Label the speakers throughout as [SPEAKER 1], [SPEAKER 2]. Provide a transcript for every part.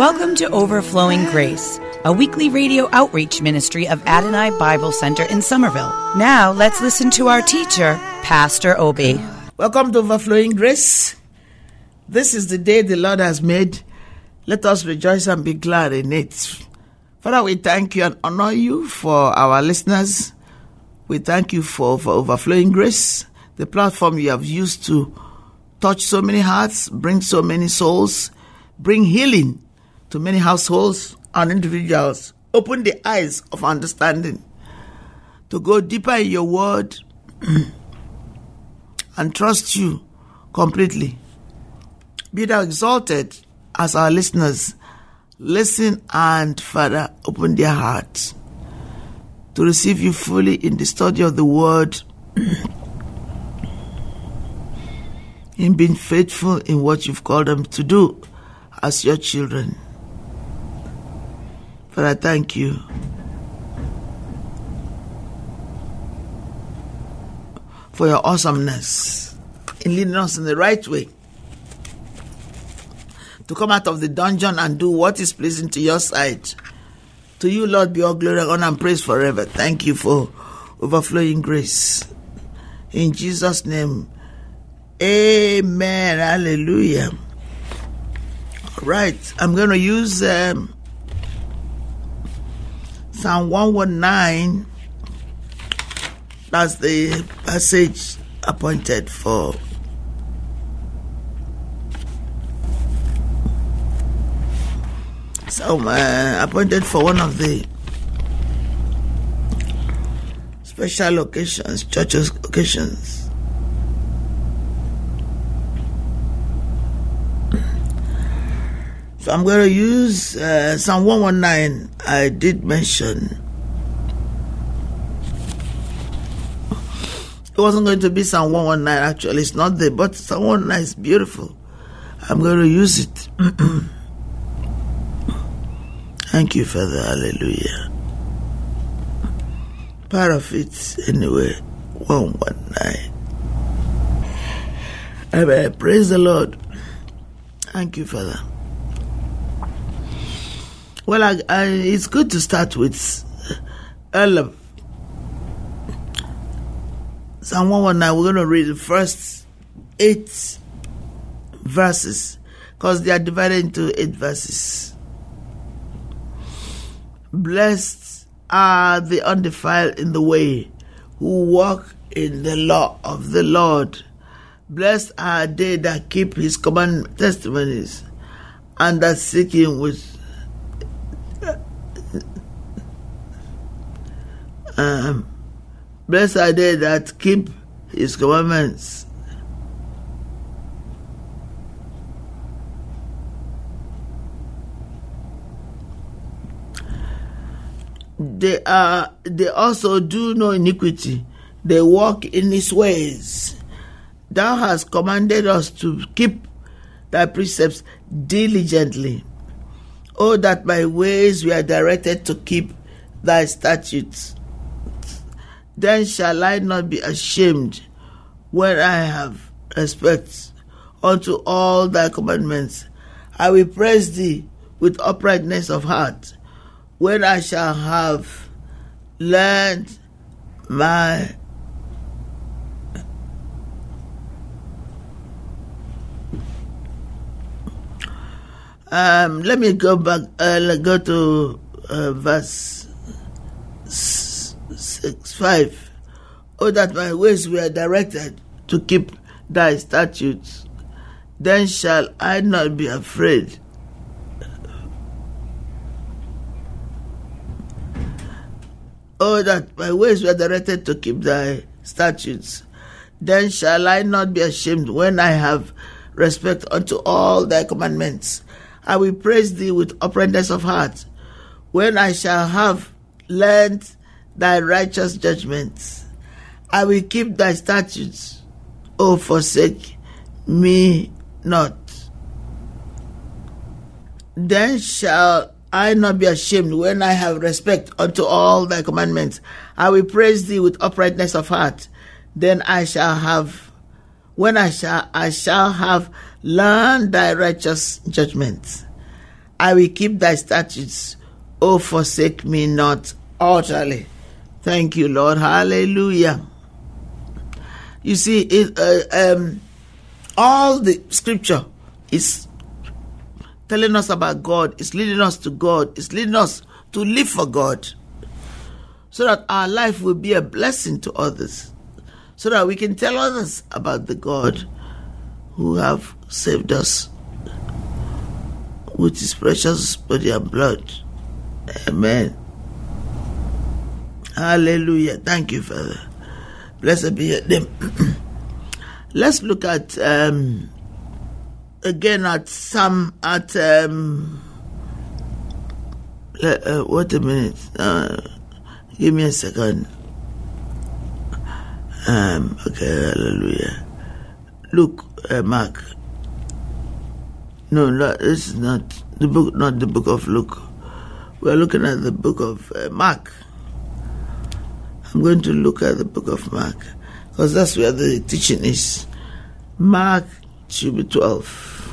[SPEAKER 1] Welcome to Overflowing Grace, a weekly radio outreach ministry of Adonai Bible Center in Somerville. Now let's listen to our teacher, Pastor Obi.
[SPEAKER 2] Welcome to Overflowing Grace. This is the day the Lord has made. Let us rejoice and be glad in it. Father, we thank you and honor you for our listeners. We thank you for, for Overflowing Grace, the platform you have used to touch so many hearts, bring so many souls, bring healing to many households and individuals, open the eyes of understanding to go deeper in your word and trust you completely. Be thou exalted as our listeners listen and, Father, open their hearts to receive you fully in the study of the word, in being faithful in what you've called them to do as your children. Father, thank you. For your awesomeness in leading us in the right way to come out of the dungeon and do what is pleasing to your sight. To you, Lord, be all glory, honor, and praise forever. Thank you for overflowing grace. In Jesus' name, amen. Hallelujah. All right, I'm going to use um, Psalm 119. That's the passage appointed for So uh, appointed for one of the special occasions, church occasions. So I'm going to use uh, Psalm 119. I did mention it wasn't going to be Psalm 119 actually, it's not there, but Psalm 119 is beautiful. I'm going to use it. Thank you, Father. Hallelujah. Part of it, anyway, 119. Amen. Praise the Lord. Thank you, Father. Well, I, I, it's good to start with Elam. Psalm 119, we're going to read the first eight verses because they are divided into eight verses. Blessed are the undefiled in the way, who walk in the law of the Lord. Blessed are they that keep his command testimonies, and that seek him with um, blessed are they that keep his commandments. They are they also do no iniquity. They walk in his ways. Thou hast commanded us to keep thy precepts diligently. Oh, that my ways were directed to keep thy statutes. Then shall I not be ashamed when I have respect unto all thy commandments. I will praise thee with uprightness of heart when I shall have learned my um, let me go back uh, go to uh, verse 6 5 Oh, that my ways were directed to keep thy statutes. Then shall I not be afraid. Oh, that my ways were directed to keep thy statutes. Then shall I not be ashamed when I have respect unto all thy commandments. I will praise thee with uprightness of heart. When I shall have learned thy righteous judgments. I will keep thy statutes. O forsake me not. Then shall I not be ashamed when I have respect unto all thy commandments. I will praise thee with uprightness of heart. Then I shall have, when I shall, I shall have learned thy righteous judgments. I will keep thy statutes. O forsake me not utterly. Thank you, Lord. Hallelujah. You see, it, uh, um, all the scripture is telling us about God, it's leading us to God, it's leading us to live for God, so that our life will be a blessing to others, so that we can tell others about the God who have saved us with his precious body and blood. Amen. Hallelujah. Thank you, Father. Blessed be your name. Let's look at um, again at some at um, uh, what a minute. Uh, give me a second. Um, okay, hallelujah. Look, uh, Mark. No, no, this is not the book. Not the book of Luke. We are looking at the book of uh, Mark. I'm going to look at the book of Mark because that's where the teaching is. Mark chapter 12.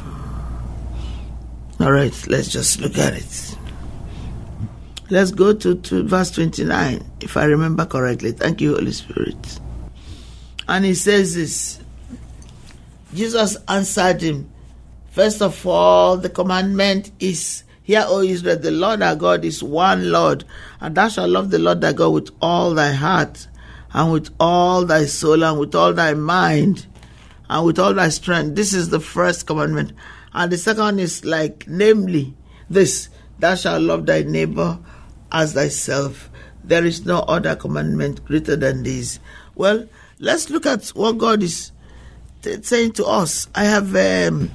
[SPEAKER 2] All right, let's just look at it. Let's go to, to verse 29, if I remember correctly. Thank you, Holy Spirit. And he says this Jesus answered him, First of all, the commandment is Hear, O Israel, the Lord our God is one Lord, and thou shalt love the Lord thy God with all thy heart, and with all thy soul, and with all thy mind, and with all thy strength. This is the first commandment. And the second is like, namely, this thou shalt love thy neighbor as thyself. There is no other commandment greater than this. Well, let's look at what God is t- saying to us. I have um,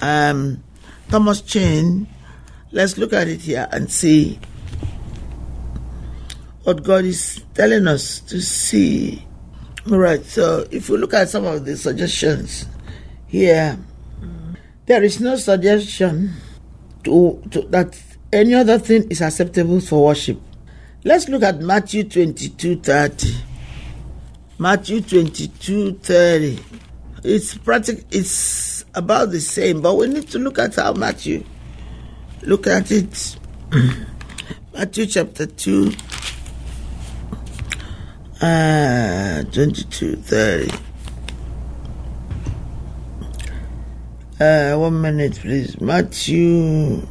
[SPEAKER 2] um, Thompson Chain. Let's look at it here and see what God is telling us to see. All right, so if we look at some of the suggestions here, there is no suggestion to, to that any other thing is acceptable for worship. Let's look at Matthew 22 30. Matthew 22 30. It's practic- it's about the same, but we need to look at how Matthew look at it. Matthew chapter 2 uh 22 30. Uh, one minute, please. Matthew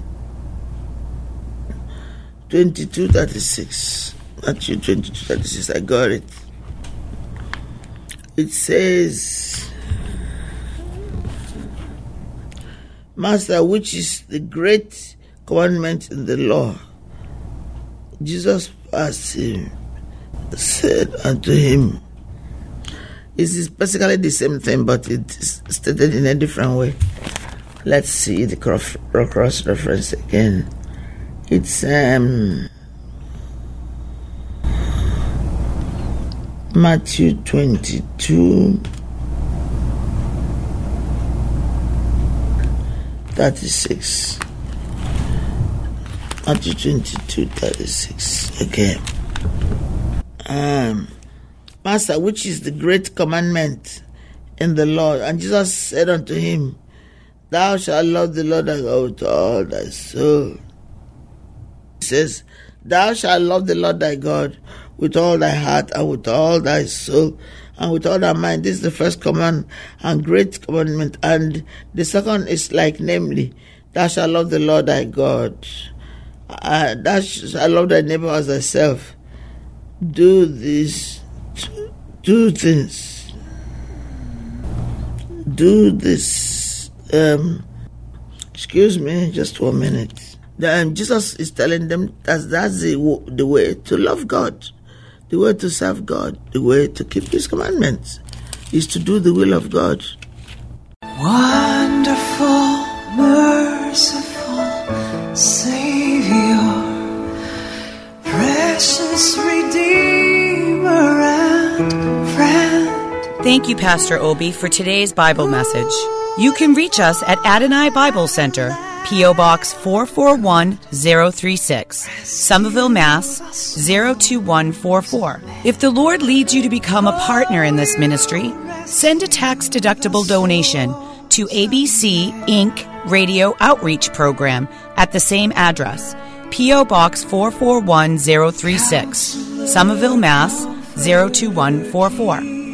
[SPEAKER 2] 22 36. Matthew 22 36. I got it. It says, Master, which is the great commandment in the law? Jesus asked him, said unto him, it is basically the same thing, but it's stated in a different way. Let's see the cross, cross reference again. It's um, Matthew 22 36. Matthew 22 36. Okay. Um, Master, which is the great commandment in the law? And Jesus said unto him, Thou shalt love the Lord thy God with all thy soul. He says, Thou shalt love the Lord thy God with all thy heart and with all thy soul and with all thy mind. This is the first command and great commandment. And the second is like, namely, Thou shalt love the Lord thy God. Thou shalt love thy neighbor as thyself. Do these two things. Do this. Um, excuse me, just one minute. Then Jesus is telling them that that's the, the way to love God, the way to serve God, the way to keep His commandments is to do the will of God.
[SPEAKER 3] Wonderful,
[SPEAKER 1] Thank you, Pastor Obi, for today's Bible message. You can reach us at Adonai Bible Center, P.O. Box 441036, Somerville, Mass. 02144. If the Lord leads you to become a partner in this ministry, send a tax deductible donation to ABC Inc. Radio Outreach Program at the same address, P.O. Box 441036, Somerville, Mass. 02144